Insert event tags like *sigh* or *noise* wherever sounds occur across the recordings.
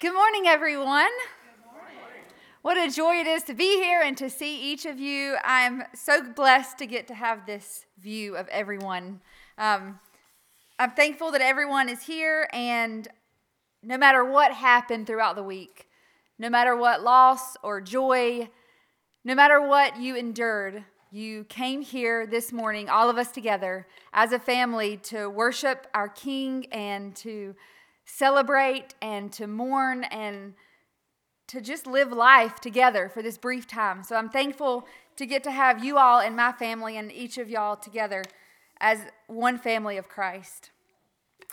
Good morning, everyone. What a joy it is to be here and to see each of you. I'm so blessed to get to have this view of everyone. Um, I'm thankful that everyone is here, and no matter what happened throughout the week, no matter what loss or joy, no matter what you endured, you came here this morning, all of us together as a family, to worship our King and to celebrate and to mourn and to just live life together for this brief time. So I'm thankful to get to have you all and my family and each of y'all together as one family of Christ.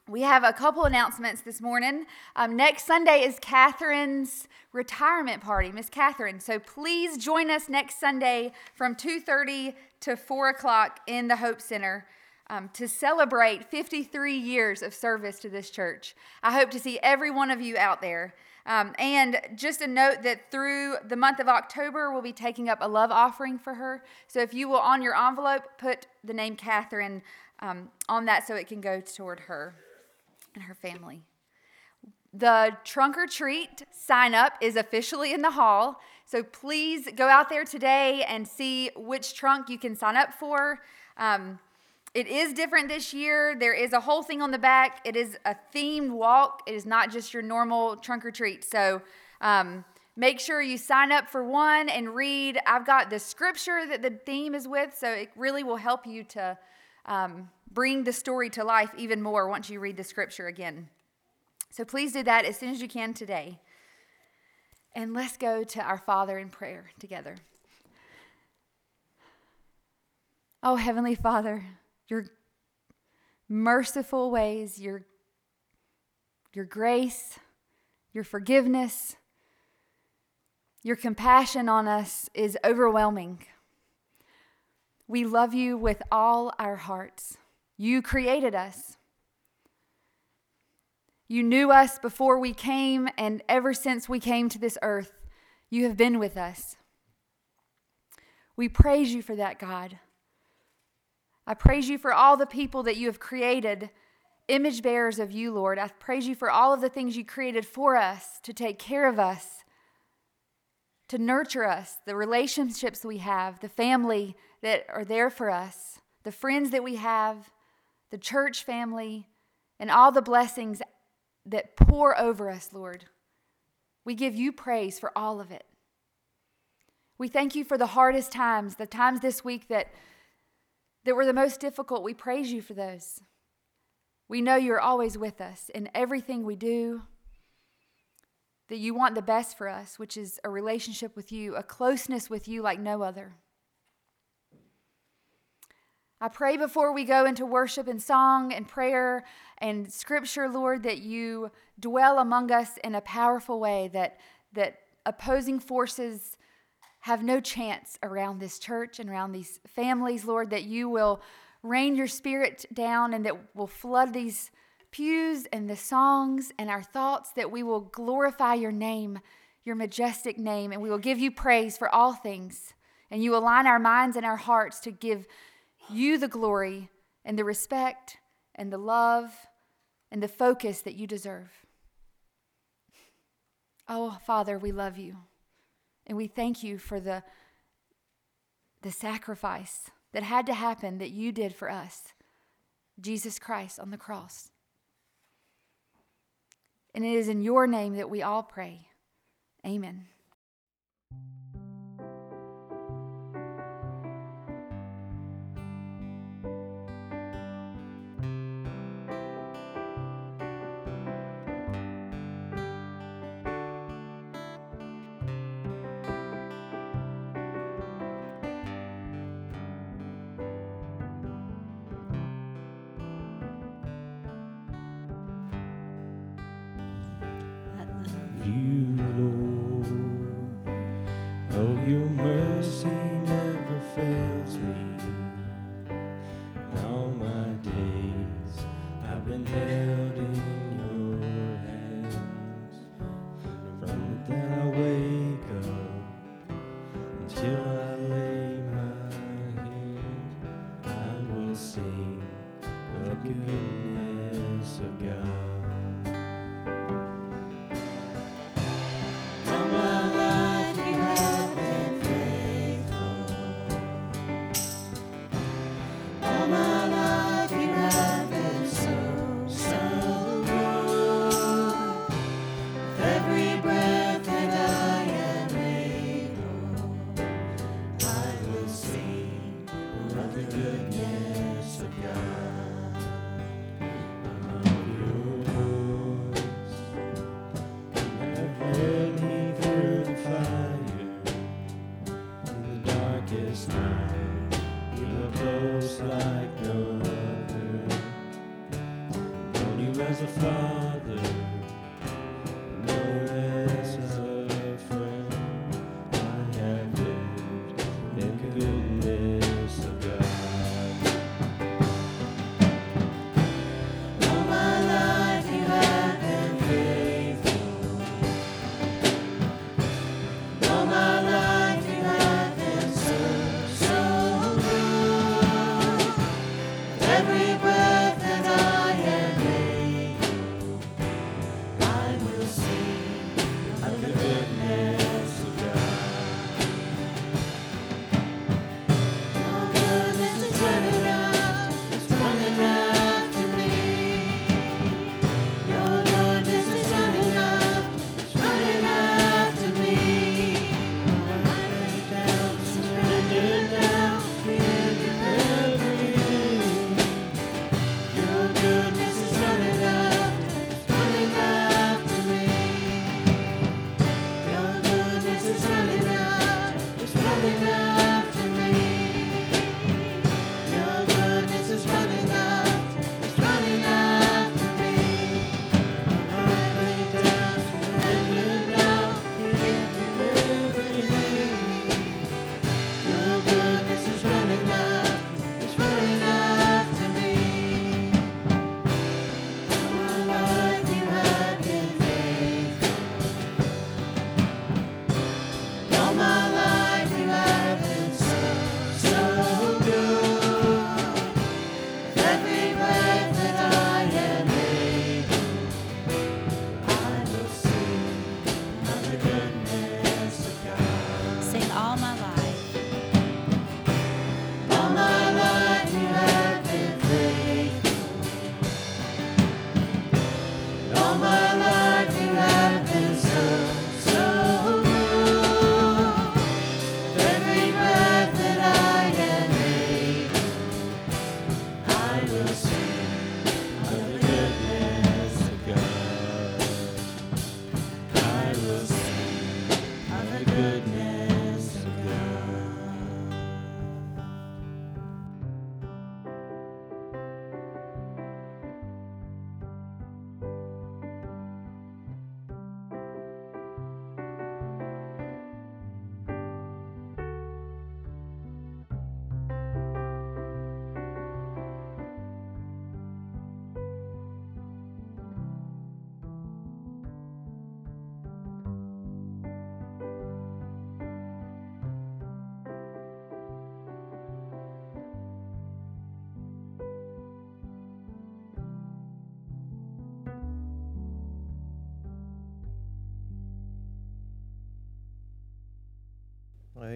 We have a couple announcements this morning. Um, next Sunday is Catherine's retirement party, Miss Catherine. So please join us next Sunday from 2:30 to 4 o'clock in the Hope Center um, to celebrate 53 years of service to this church. I hope to see every one of you out there. Um, and just a note that through the month of October, we'll be taking up a love offering for her. So if you will, on your envelope, put the name Catherine um, on that so it can go toward her and her family. The trunk or treat sign up is officially in the hall. So please go out there today and see which trunk you can sign up for. Um, it is different this year. There is a whole thing on the back. It is a themed walk. It is not just your normal trunk or treat. So um, make sure you sign up for one and read. I've got the scripture that the theme is with, so it really will help you to um, bring the story to life even more once you read the scripture again. So please do that as soon as you can today. And let's go to our Father in prayer together. Oh, Heavenly Father your merciful ways, your, your grace, your forgiveness, your compassion on us is overwhelming. We love you with all our hearts. You created us. You knew us before we came, and ever since we came to this earth, you have been with us. We praise you for that, God. I praise you for all the people that you have created, image bearers of you, Lord. I praise you for all of the things you created for us to take care of us, to nurture us, the relationships we have, the family that are there for us, the friends that we have, the church family, and all the blessings that pour over us, Lord. We give you praise for all of it. We thank you for the hardest times, the times this week that that were the most difficult. We praise you for those. We know you're always with us in everything we do, that you want the best for us, which is a relationship with you, a closeness with you like no other. I pray before we go into worship and song and prayer and scripture, Lord, that you dwell among us in a powerful way, that, that opposing forces have no chance around this church and around these families, Lord, that you will rain your spirit down and that will flood these pews and the songs and our thoughts, that we will glorify your name, your majestic name, and we will give you praise for all things. And you align our minds and our hearts to give you the glory and the respect and the love and the focus that you deserve. Oh, Father, we love you. And we thank you for the, the sacrifice that had to happen that you did for us Jesus Christ on the cross. And it is in your name that we all pray. Amen.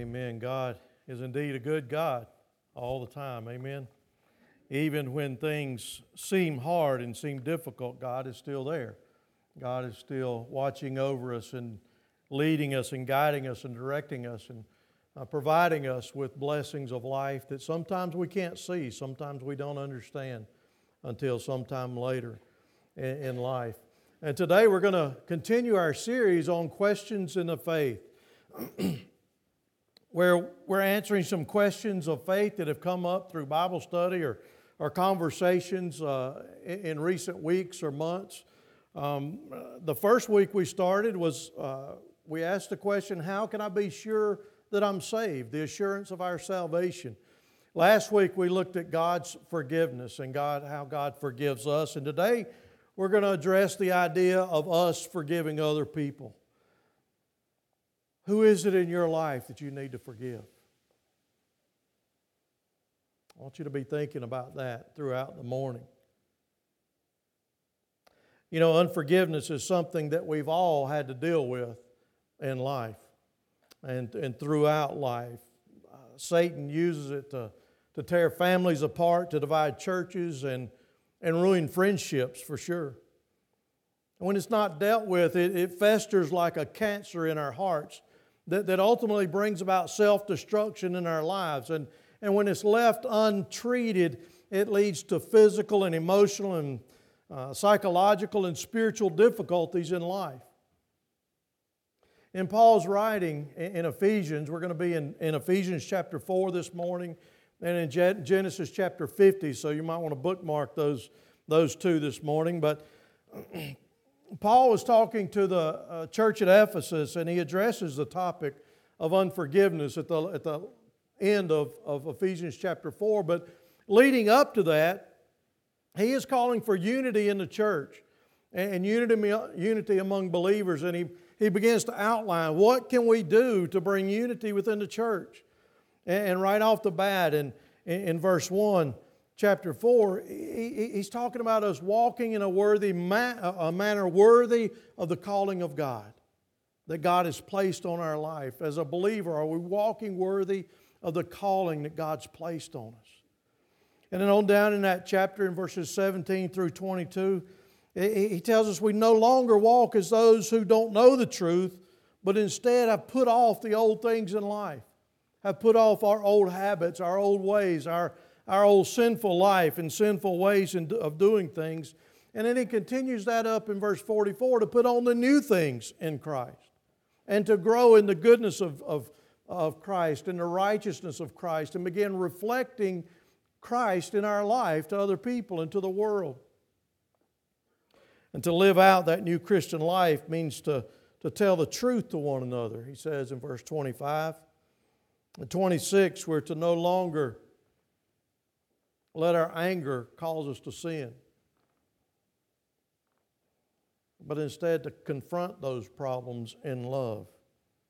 Amen. God is indeed a good God all the time. Amen. Even when things seem hard and seem difficult, God is still there. God is still watching over us and leading us and guiding us and directing us and uh, providing us with blessings of life that sometimes we can't see, sometimes we don't understand until sometime later in, in life. And today we're going to continue our series on questions in the faith. *clears throat* where we're answering some questions of faith that have come up through Bible study or, or conversations uh, in, recent weeks or months. Um, the first week we started was uh, we asked the question, How can I be sure that I'm saved? The assurance of our salvation. Last week we looked at God's forgiveness and God, how God forgives us. And today we're going to address the idea of us forgiving other people. Who is it in your life that you need to forgive? I want you to be thinking about that throughout the morning. You know, unforgiveness is something that we've all had to deal with in life and, and throughout life. Uh, Satan uses it to, to tear families apart, to divide churches, and, and ruin friendships for sure. When it's not dealt with, it, it festers like a cancer in our hearts that, that ultimately brings about self destruction in our lives. And, and when it's left untreated, it leads to physical and emotional and uh, psychological and spiritual difficulties in life. In Paul's writing in Ephesians, we're going to be in, in Ephesians chapter 4 this morning and in Genesis chapter 50, so you might want to bookmark those, those two this morning. But *clears throat* Paul was talking to the uh, church at Ephesus, and he addresses the topic of unforgiveness at the, at the end of, of Ephesians chapter 4. But leading up to that, he is calling for unity in the church and, and unity, unity among believers. And he, he begins to outline what can we do to bring unity within the church. And, and right off the bat, in, in, in verse 1, chapter 4, he, he's talking about us walking in a worthy a manner worthy of the calling of God that God has placed on our life. As a believer, are we walking worthy of the calling that God's placed on us? And then on down in that chapter in verses 17 through 22, he tells us we no longer walk as those who don't know the truth, but instead have put off the old things in life, have put off our old habits, our old ways, our our old sinful life and sinful ways of doing things. And then he continues that up in verse 44 to put on the new things in Christ and to grow in the goodness of, of, of Christ and the righteousness of Christ and begin reflecting Christ in our life to other people and to the world. And to live out that new Christian life means to, to tell the truth to one another, he says in verse 25. And 26, we're to no longer let our anger cause us to sin. But instead, to confront those problems in love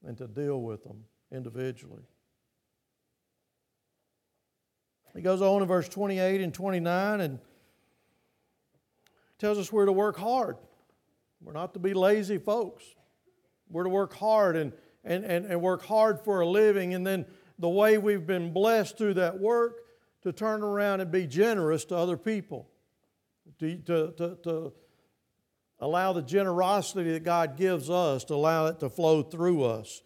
and to deal with them individually. He goes on in verse 28 and 29 and tells us we're to work hard. We're not to be lazy folks. We're to work hard and, and, and, and work hard for a living. And then the way we've been blessed through that work to turn around and be generous to other people, to, to, to, to allow the generosity that God gives us to allow it to flow through us.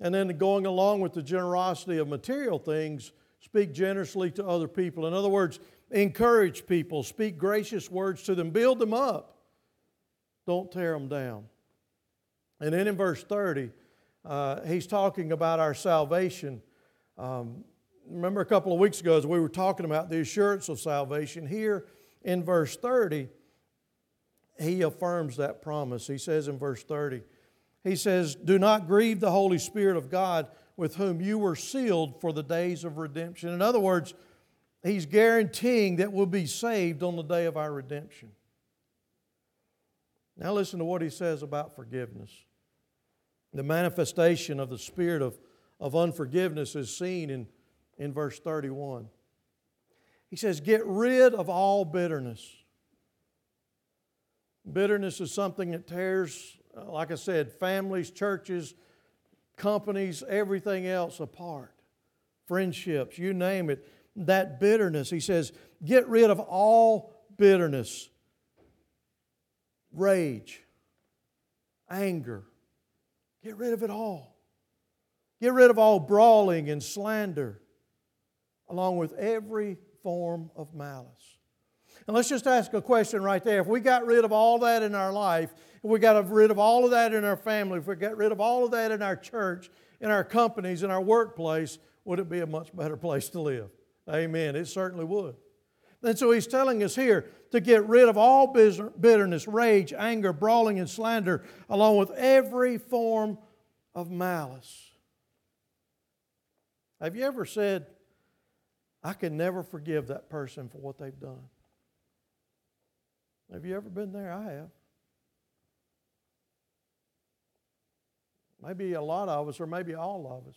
And then going along with the generosity of material things, speak generously to other people. In other words, encourage people, speak gracious words to them, build them up. Don't tear them down. And then in verse 30, uh, he's talking about our salvation. Um, remember a couple of weeks ago as we were talking about the assurance of salvation, here in verse 30, he affirms that promise. He says in verse 30, he says, Do not grieve the Holy Spirit of God with whom you were sealed for the days of redemption. In other words, he's guaranteeing that we'll be saved on the day of our redemption. Now, listen to what he says about forgiveness. The manifestation of the spirit of, of unforgiveness is seen in in verse 31. He says, Get rid of all bitterness. Bitterness is something that tears, uh, like I said, families, churches, companies, everything else apart. Friendships, you name it. That bitterness, he says, get rid of all bitterness, rage, anger. Get rid of it all. Get rid of all brawling and slander, along with every form of malice. And let's just ask a question right there. If we got rid of all that in our life, if we got rid of all of that in our family, if we got rid of all of that in our church, in our companies, in our workplace, would it be a much better place to live? Amen. It certainly would. And so he's telling us here to get rid of all bitterness, rage, anger, brawling, and slander, along with every form of malice. Have you ever said, I can never forgive that person for what they've done? Have you ever been there? I have. Maybe a lot of us, or maybe all of us,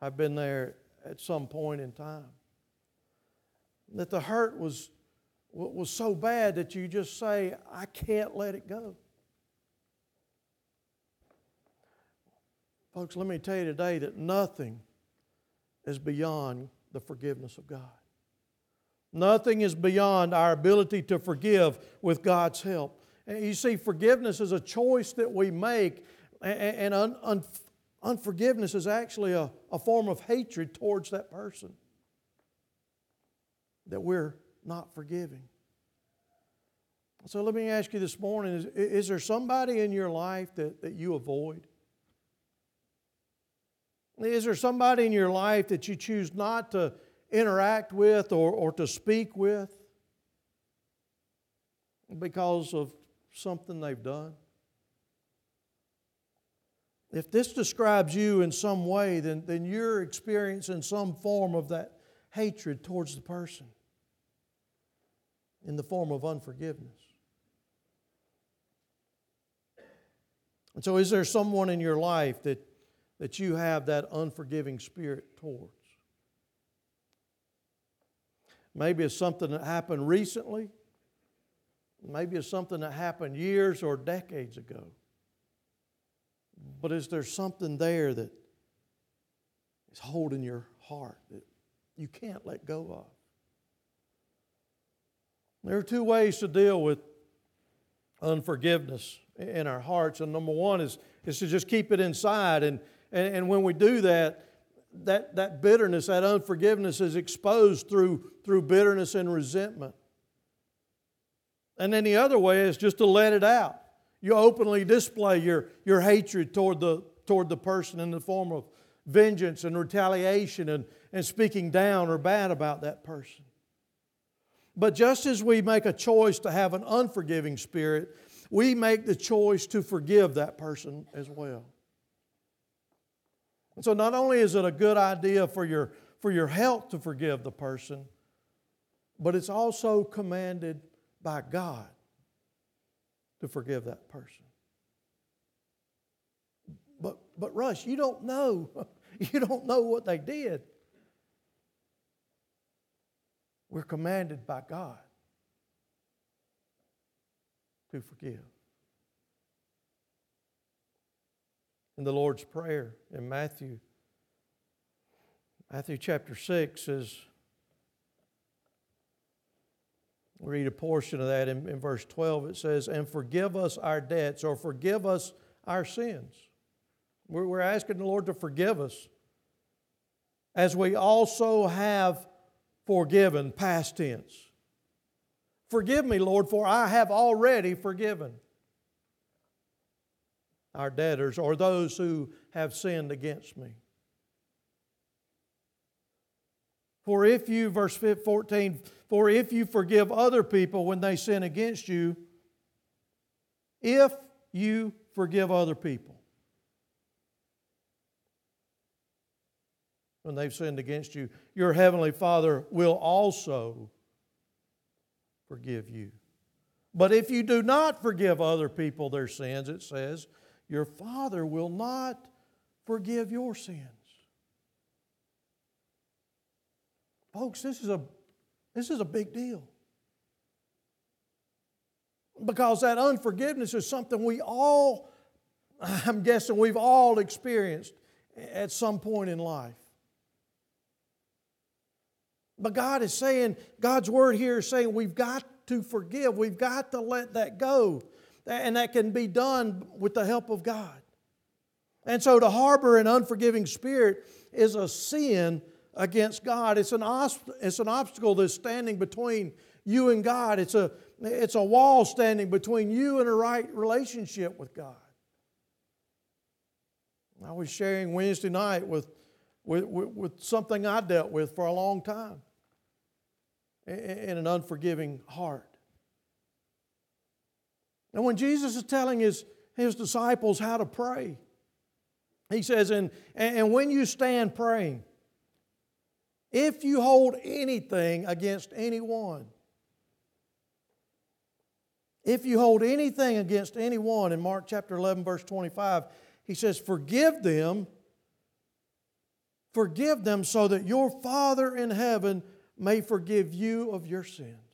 have been there at some point in time that the hurt was, was so bad that you just say, I can't let it go. Folks, let me tell you today that nothing is beyond the forgiveness of God. Nothing is beyond our ability to forgive with God's help. And you see, forgiveness is a choice that we make, and un- un- unforgiveness is actually a, a form of hatred towards that person that we're not forgiving. So let me ask you this morning is, is there somebody in your life that, that you avoid? Is there somebody in your life that you choose not to interact with or, or to speak with because of something they've done? If this describes you in some way, then, then you're experiencing some form of that hatred towards the person in the form of unforgiveness. And so, is there someone in your life that, that you have that unforgiving spirit towards? Maybe it's something that happened recently. Maybe it's something that happened years or decades ago. But is there something there that is holding your heart that you can't let go of? There are two ways to deal with unforgiveness in our hearts. And number one is, is to just keep it inside. And, and, and when we do that, that, that bitterness, that unforgiveness is exposed through, through bitterness and resentment. And then the other way is just to let it out. You openly display your, your hatred toward the, toward the person in the form of vengeance and retaliation and, and speaking down or bad about that person. But just as we make a choice to have an unforgiving spirit, we make the choice to forgive that person as well. And so not only is it a good idea for your, for your health to forgive the person, but it's also commanded by God to forgive that person. But, but Russ, you don't know. *laughs* You don't know what they did. We're commanded by God to forgive. In the Lord's Prayer in Matthew, Matthew chapter 6 says, we read a portion of that in, in verse 12. It says, And forgive us our debts, or forgive us our sins. We're, we're asking the Lord to forgive us, as we also have forgiven, past tense. Forgive me, Lord, for I have already forgiven our debtors or those who have sinned against me. For if you, verse 14, for if you forgive other people when they sin against you, if you forgive other people, when they've sinned against you, your heavenly Father will also forgive you. But if you do not forgive other people their sins, it says, your Father will not forgive your sins. Folks, this is a, this is a big deal. Because that unforgiveness is something we all *laughs* I'm guessing we've all experienced at some point in life. But God is saying, God's word here is saying we've got to forgive. We've got to let that go. And that can be done with the help of God. And so to harbor an unforgiving spirit is a sin against God. It's an, it's an obstacle that's standing between you and God. It's a, it's a wall standing between you and a right relationship with God. I was sharing Wednesday night with, with, with, with something I dealt with for a long time in an unforgiving heart. And when Jesus is telling his, his disciples how to pray, he says, and, and when you stand praying, if you hold anything against anyone, if you hold anything against anyone, in Mark chapter 11, verse 25, he says, Forgive them, forgive them so that your Father in heaven may forgive you of your sins.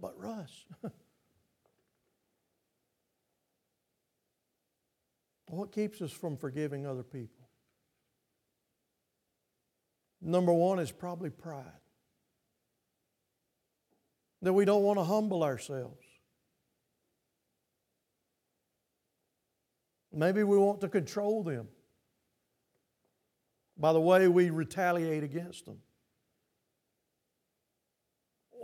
But, Russ, *laughs* what keeps us from forgiving other people? Number one is probably pride. That we don't want to humble ourselves. Maybe we want to control them by the way we retaliate against them.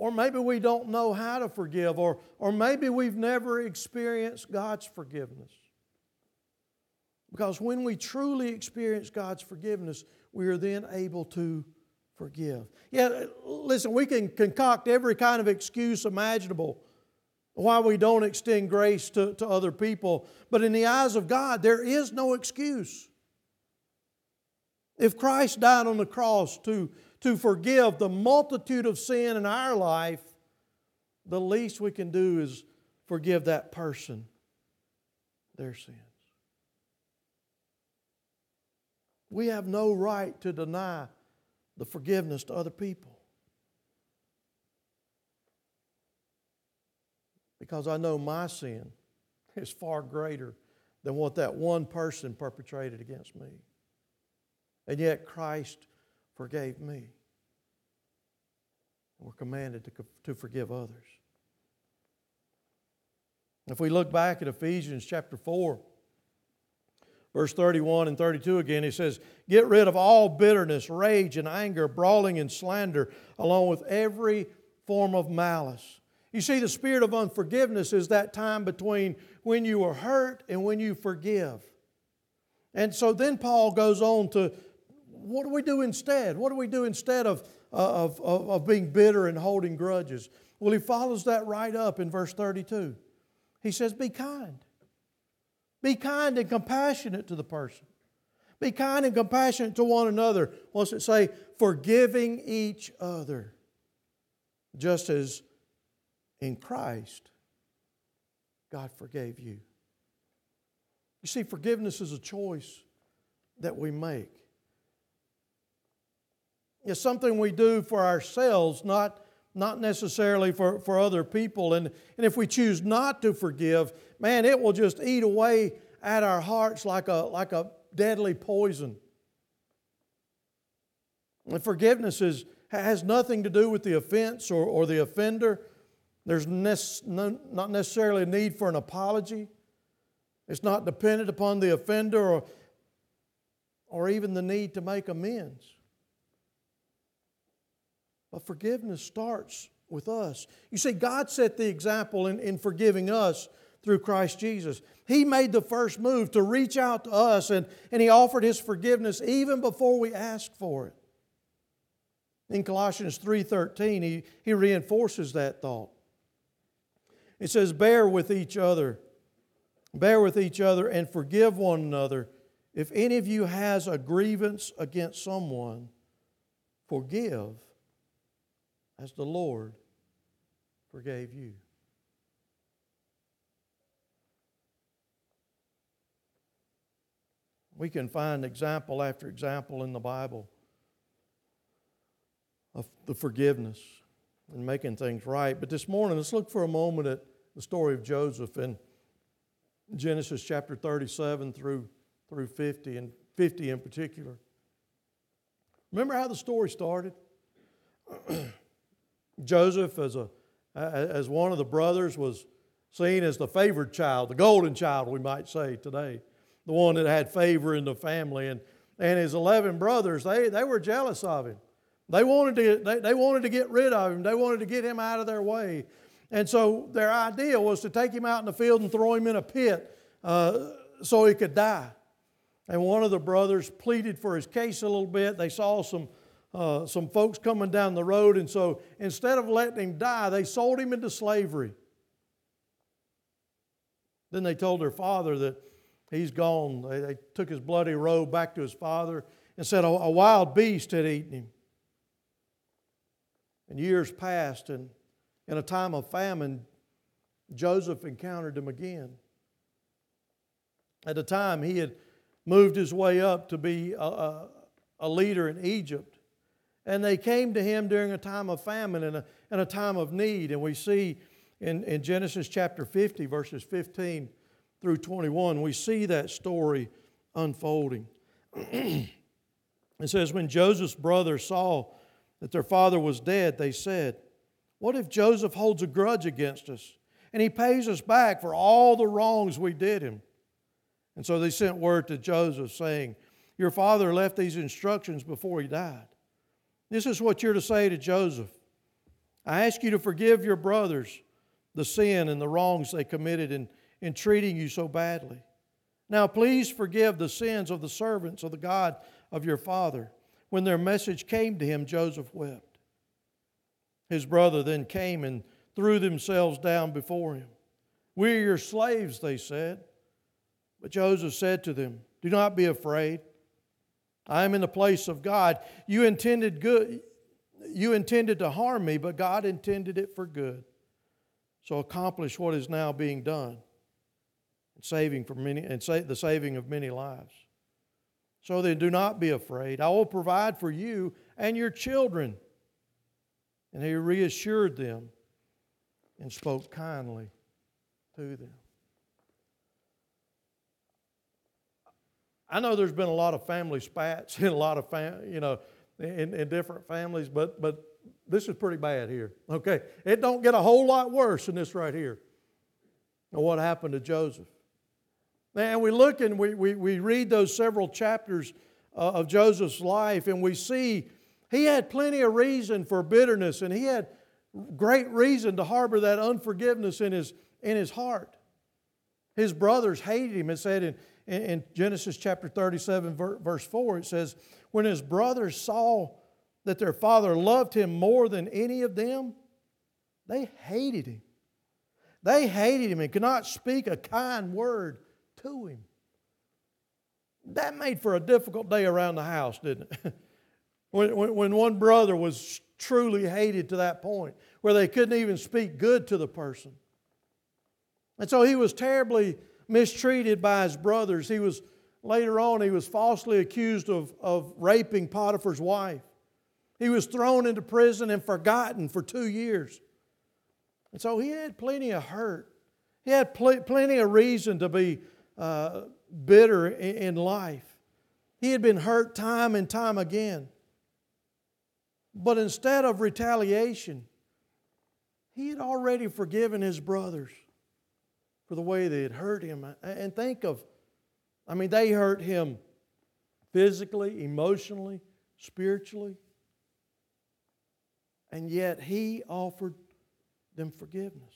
Or maybe we don't know how to forgive, or, or maybe we've never experienced God's forgiveness. Because when we truly experience God's forgiveness, we are then able to forgive. Yeah, listen, we can concoct every kind of excuse imaginable why we don't extend grace to, to other people. But in the eyes of God, there is no excuse. If Christ died on the cross to, to forgive the multitude of sin in our life, the least we can do is forgive that person their sins. We have no right to deny the forgiveness to other people. Because I know my sin is far greater than what that one person perpetrated against me. And yet Christ forgave me. We're commanded to, to forgive others. If we look back at Ephesians chapter 4, Verse 31 and 32 again, he says, Get rid of all bitterness, rage, and anger, brawling and slander, along with every form of malice. You see, the spirit of unforgiveness is that time between when you are hurt and when you forgive. And so then Paul goes on to what do we do instead? What do we do instead of, uh, of, of, of being bitter and holding grudges? Well, he follows that right up in verse 32. He says, Be kind. Be kind and compassionate to the person. Be kind and compassionate to one another. What's it say? Forgiving each other, just as in Christ God forgave you. You see, forgiveness is a choice that we make. It's something we do for ourselves, not not necessarily for, for other people. And, and if we choose not to forgive, man, it will just eat away at our hearts like a, like a deadly poison. And forgiveness is, has nothing to do with the offense or, or the offender. There's no, not necessarily a need for an apology. It's not dependent upon the offender or, or even the need to make amends. Forgiveness starts with us. You see, God set the example in, in forgiving us through Christ Jesus. He made the first move to reach out to us and, and He offered His forgiveness even before we asked for it. In Colossians 3:13, he, he reinforces that thought. It says, Bear with each other, bear with each other, and forgive one another. If any of you has a grievance against someone, forgive as the Lord forgave you. We can find example after example in the Bible of the forgiveness and making things right. But this morning, let's look for a moment at the story of Joseph in Genesis chapter 37 through, through 50, and 50 in particular. Remember how the story started? Joseph, as, a, as one of the brothers, was seen as the favored child, the golden child, we might say today, the one that had favor in the family. And, and his 11 brothers, they, they were jealous of him. They wanted, to, they, they wanted to get rid of him, they wanted to get him out of their way. And so their idea was to take him out in the field and throw him in a pit uh, so he could die. And one of the brothers pleaded for his case a little bit. They saw some, uh, some folks coming down the road, and so instead of letting him die, they sold him into slavery. Then they told their father that he's gone. They, they took his bloody robe back to his father and said a, a wild beast had eaten him. And years passed, and in a time of famine, Joseph encountered him again. At the time, he had moved his way up to be a, a, a, leader in Egypt. And they came to him during a time of famine and a, and a time of need. And we see in, in Genesis chapter 50, verses 15 through 21, we see that story unfolding. *clears throat* it says, When Joseph's brothers saw that their father was dead, they said, What if Joseph holds a grudge against us and he pays us back for all the wrongs we did him? And so they sent word to Joseph saying, Your father left these instructions before he died. This is what you're to say to Joseph I ask you to forgive your brothers the sin and the wrongs they committed in, in treating you so badly. Now, please forgive the sins of the servants of the God of your father. When their message came to him, Joseph wept. His brother then came and threw themselves down before him. We are your slaves, they said. But Joseph said to them, Do not be afraid. I am in the place of God. You intended good. You intended to harm me, but God intended it for good so accomplish what is now being done and saving for many and sa- the saving of many lives. So then do not be afraid. I will provide for you and your children. And he reassured them and spoke kindly to them. I know there's been a lot of family spats *laughs* in a lot of fam- you know in, in different families, but but this is pretty bad here. Okay, it don't get a whole lot worse than this right here. And what happened to Joseph? And we look and we, we, we read those several chapters uh, of Joseph's life, and we see he had plenty of reason for bitterness, and he had great reason to harbor that unforgiveness in his, in his heart. His brothers hated him. and said in, in Genesis chapter 37, verse 4, it says, When his brothers saw that their father loved him more than any of them, they hated him. They hated him and could not speak a kind word to him. That made for a difficult day around the house, didn't it? *laughs* when, when, when one brother was truly hated to that point where they couldn't even speak good to the person. And so he was terribly mistreated by his brothers. He was, later on, he was falsely accused of, of raping Potiphar's wife. He was thrown into prison and forgotten for two years. And so he had plenty of hurt. He had pl- plenty of reason to be uh, bitter in, in life. He had been hurt time and time again. But instead of retaliation, he had already forgiven his brothers for the way they had hurt him. And think of, I mean, they hurt him physically, emotionally, spiritually. And yet he offered them forgiveness.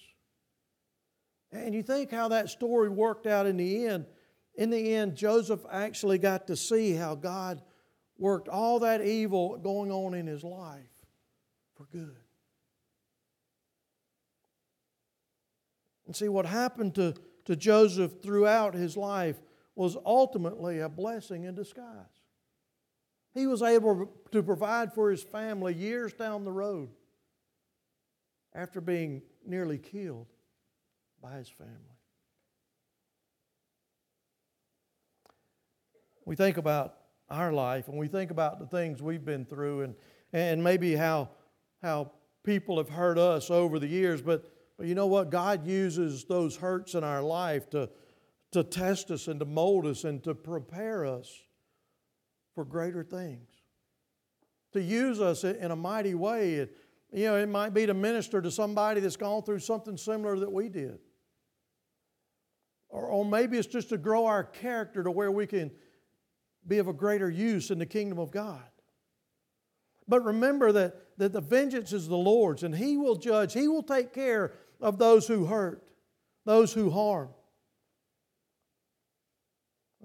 And you think how that story worked out in the end. In the end, Joseph actually got to see how God worked all that evil going on in his life for good. And see, what happened to, to Joseph throughout his life was ultimately a blessing in disguise. He was able to provide for his family years down the road after being nearly killed by his family. We think about our life and we think about the things we've been through and, and maybe how, how people have hurt us over the years, but, but you know what? God uses those hurts in our life to, to test us and to mold us and to prepare us for greater things. To use us in a mighty way. You know, it might be to minister to somebody that's gone through something similar that we did. Or, or maybe it's just to grow our character to where we can be of a greater use in the kingdom of God. But remember that, that the vengeance is the Lord's, and He will judge, He will take care of those who hurt, those who harm.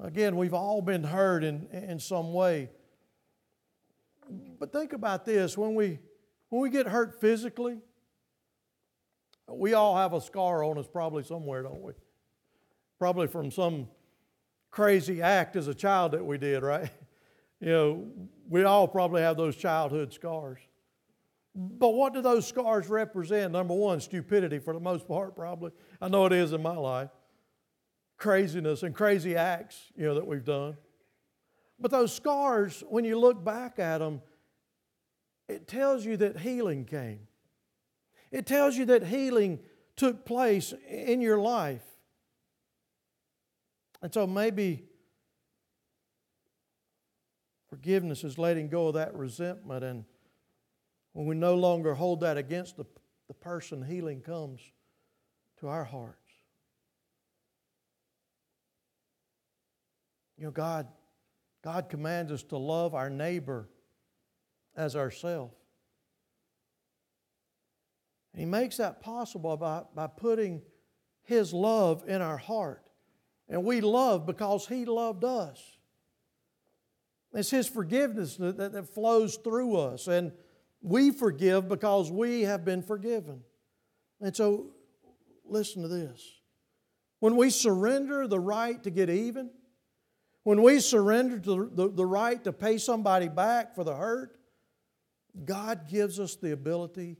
Again, we've all been hurt in, in some way. But think about this when we, when we get hurt physically, we all have a scar on us probably somewhere, don't we? Probably from some crazy act as a child that we did, right? *laughs* You know, we all probably have those childhood scars. But what do those scars represent? Number one, stupidity for the most part, probably. I know it is in my life. Craziness and crazy acts, you know, that we've done. But those scars, when you look back at them, it tells you that healing came. It tells you that healing took place in your life. And so maybe Forgiveness is letting go of that resentment, and when we no longer hold that against the, the person, healing comes to our hearts. You know, God, God commands us to love our neighbor as ourselves. And He makes that possible by, by putting His love in our heart. And we love because He loved us. It's His forgiveness that, that, that flows through us. And we forgive because we have been forgiven. And so, listen to this. When we surrender the right to get even, when we surrender to the, the, the right to pay somebody back for the hurt, God gives us the ability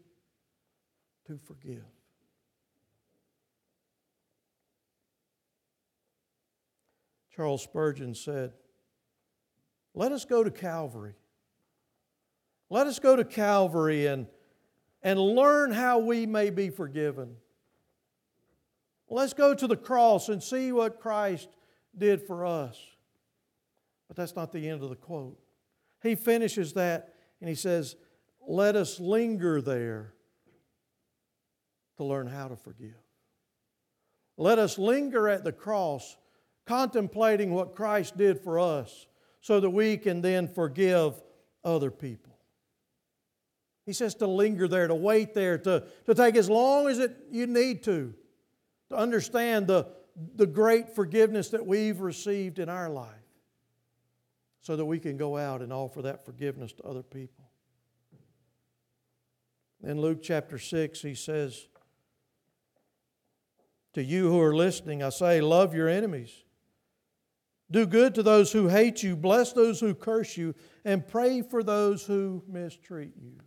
to forgive. Charles Spurgeon said, let us go to Calvary. Let us go to Calvary and, and learn how we may be forgiven. Let's go to the cross and see what Christ did for us. But that's not the end of the quote. He finishes that and he says, Let us linger there to learn how to forgive. Let us linger at the cross, contemplating what Christ did for us so that we can then forgive other people. He says to linger there, to wait there, to, to take as long as it, you need to, to understand the, the great forgiveness that we've received in our life, so that we can go out and offer that forgiveness to other people. In Luke chapter 6, he says, To you who are listening, I say, love your enemies. Do good to those who hate you, bless those who curse you, and pray for those who mistreat you.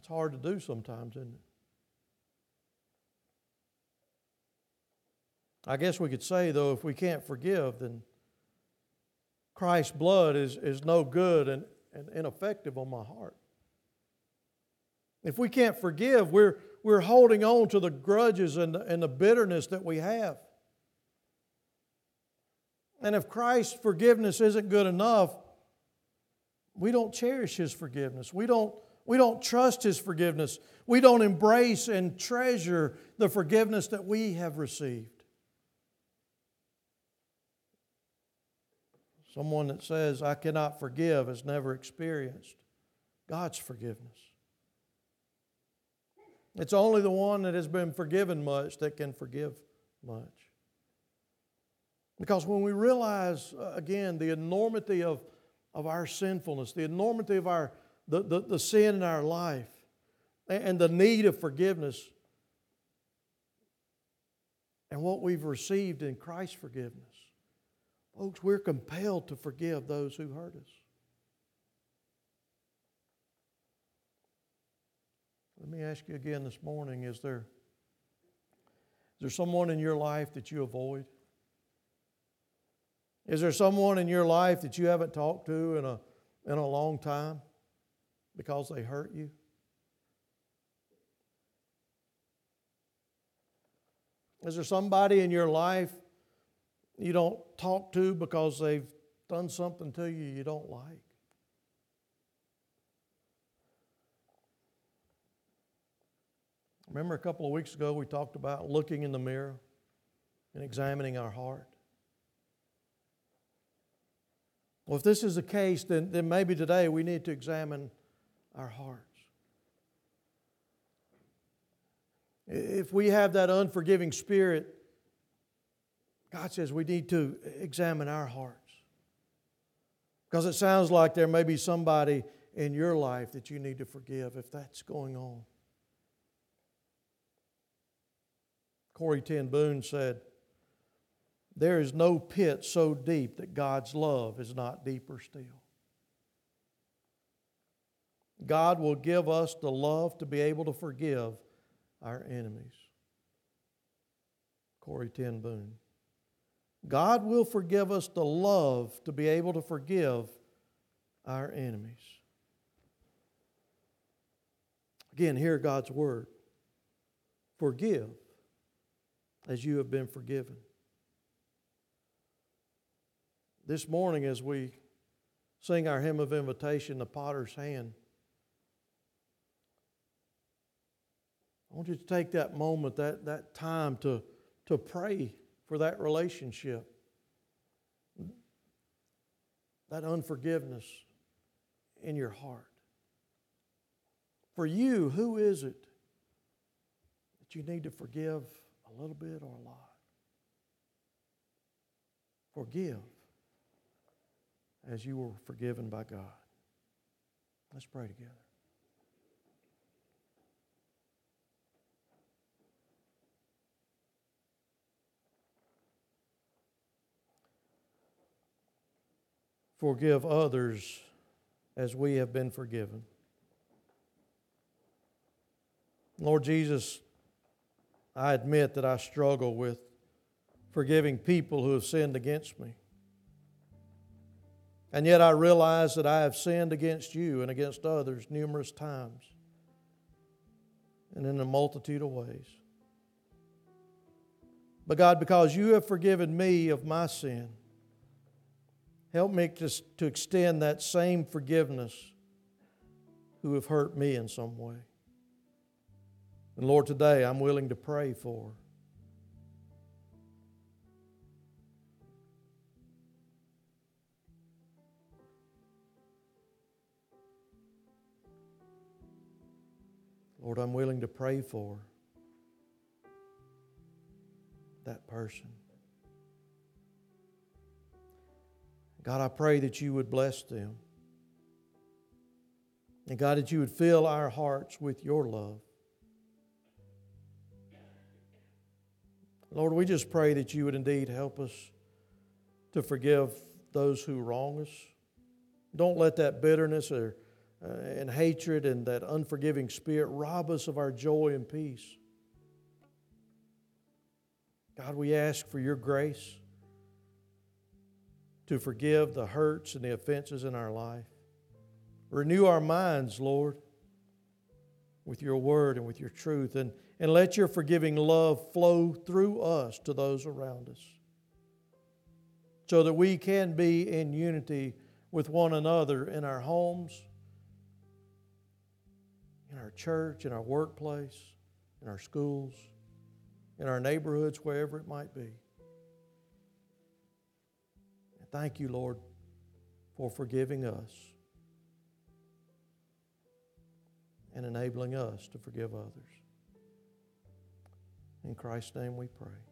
That's hard to do sometimes, isn't it? I guess we could say, though, if we can't forgive, then Christ's blood is, is no good and, and ineffective on my heart. If we can't forgive, we're, we're holding on to the grudges and the, and the bitterness that we have. And if Christ's forgiveness isn't good enough, we don't cherish His forgiveness. We don't, we don't trust His forgiveness. We don't embrace and treasure the forgiveness that we have received. Someone that says, I cannot forgive, has never experienced God's forgiveness. It's only the one that has been forgiven much that can forgive much. Because when we realize, uh, again, the enormity of, of our sinfulness, the enormity of our, the, the, the sin in our life, and the need of forgiveness, and what we've received in Christ's forgiveness, folks, we're compelled to forgive those who hurt us. Let me ask you again this morning is there, is there someone in your life that you avoid? Is there someone in your life that you haven't talked to in a, in a long time because they hurt you? Is there somebody in your life you don't talk to because they've done something to you you don't like? Remember a couple of weeks ago we talked about looking in the mirror and examining our heart? Well, if this is the case, then, then maybe today we need to examine our hearts. If we have that unforgiving spirit, God says we need to examine our hearts. Because it sounds like there may be somebody in your life that you need to forgive if that's going on. Corrie ten Boom said, There is no pit so deep that God's love is not deeper still. God will give us the love to be able to forgive our enemies. Corrie ten Boom. God will forgive us the love to be able to forgive our enemies. Again, hear God's word. Forgive as you have been forgiven. This morning, as we sing our hymn of invitation, The Potter's Hand, I want you to take that moment, that, that time to, to pray for that relationship, that unforgiveness in your heart. For you, who is it that you need to forgive a little bit or a lot. Forgive as you were forgiven by God. Let's pray together. Forgive others as we have been forgiven. Lord Jesus, I admit that I struggle with forgiving people who have sinned against me. And yet I realize that I have sinned against you and against others numerous times and in a multitude of ways. But God, because you have forgiven me of my sin, help me to, to extend that same forgiveness who have hurt me in some way. And Lord, today I'm willing to pray for. Lord, I'm willing to pray for that person. God, I pray that you would bless them. And God, that you would fill our hearts with your love. Lord, we just pray that you would indeed help us to forgive those who wrong us. Don't let that bitterness or, uh, and hatred and that unforgiving spirit rob us of our joy and peace. God, we ask for your grace to forgive the hurts and the offenses in our life. Renew our minds, Lord, with your word and with your truth. And and let your forgiving love flow through us to those around us so that we can be in unity with one another in our homes, in our church, in our workplace, in our schools, in our neighborhoods, wherever it might be. Thank you, Lord, for forgiving us and enabling us to forgive others. In Christ's name we pray.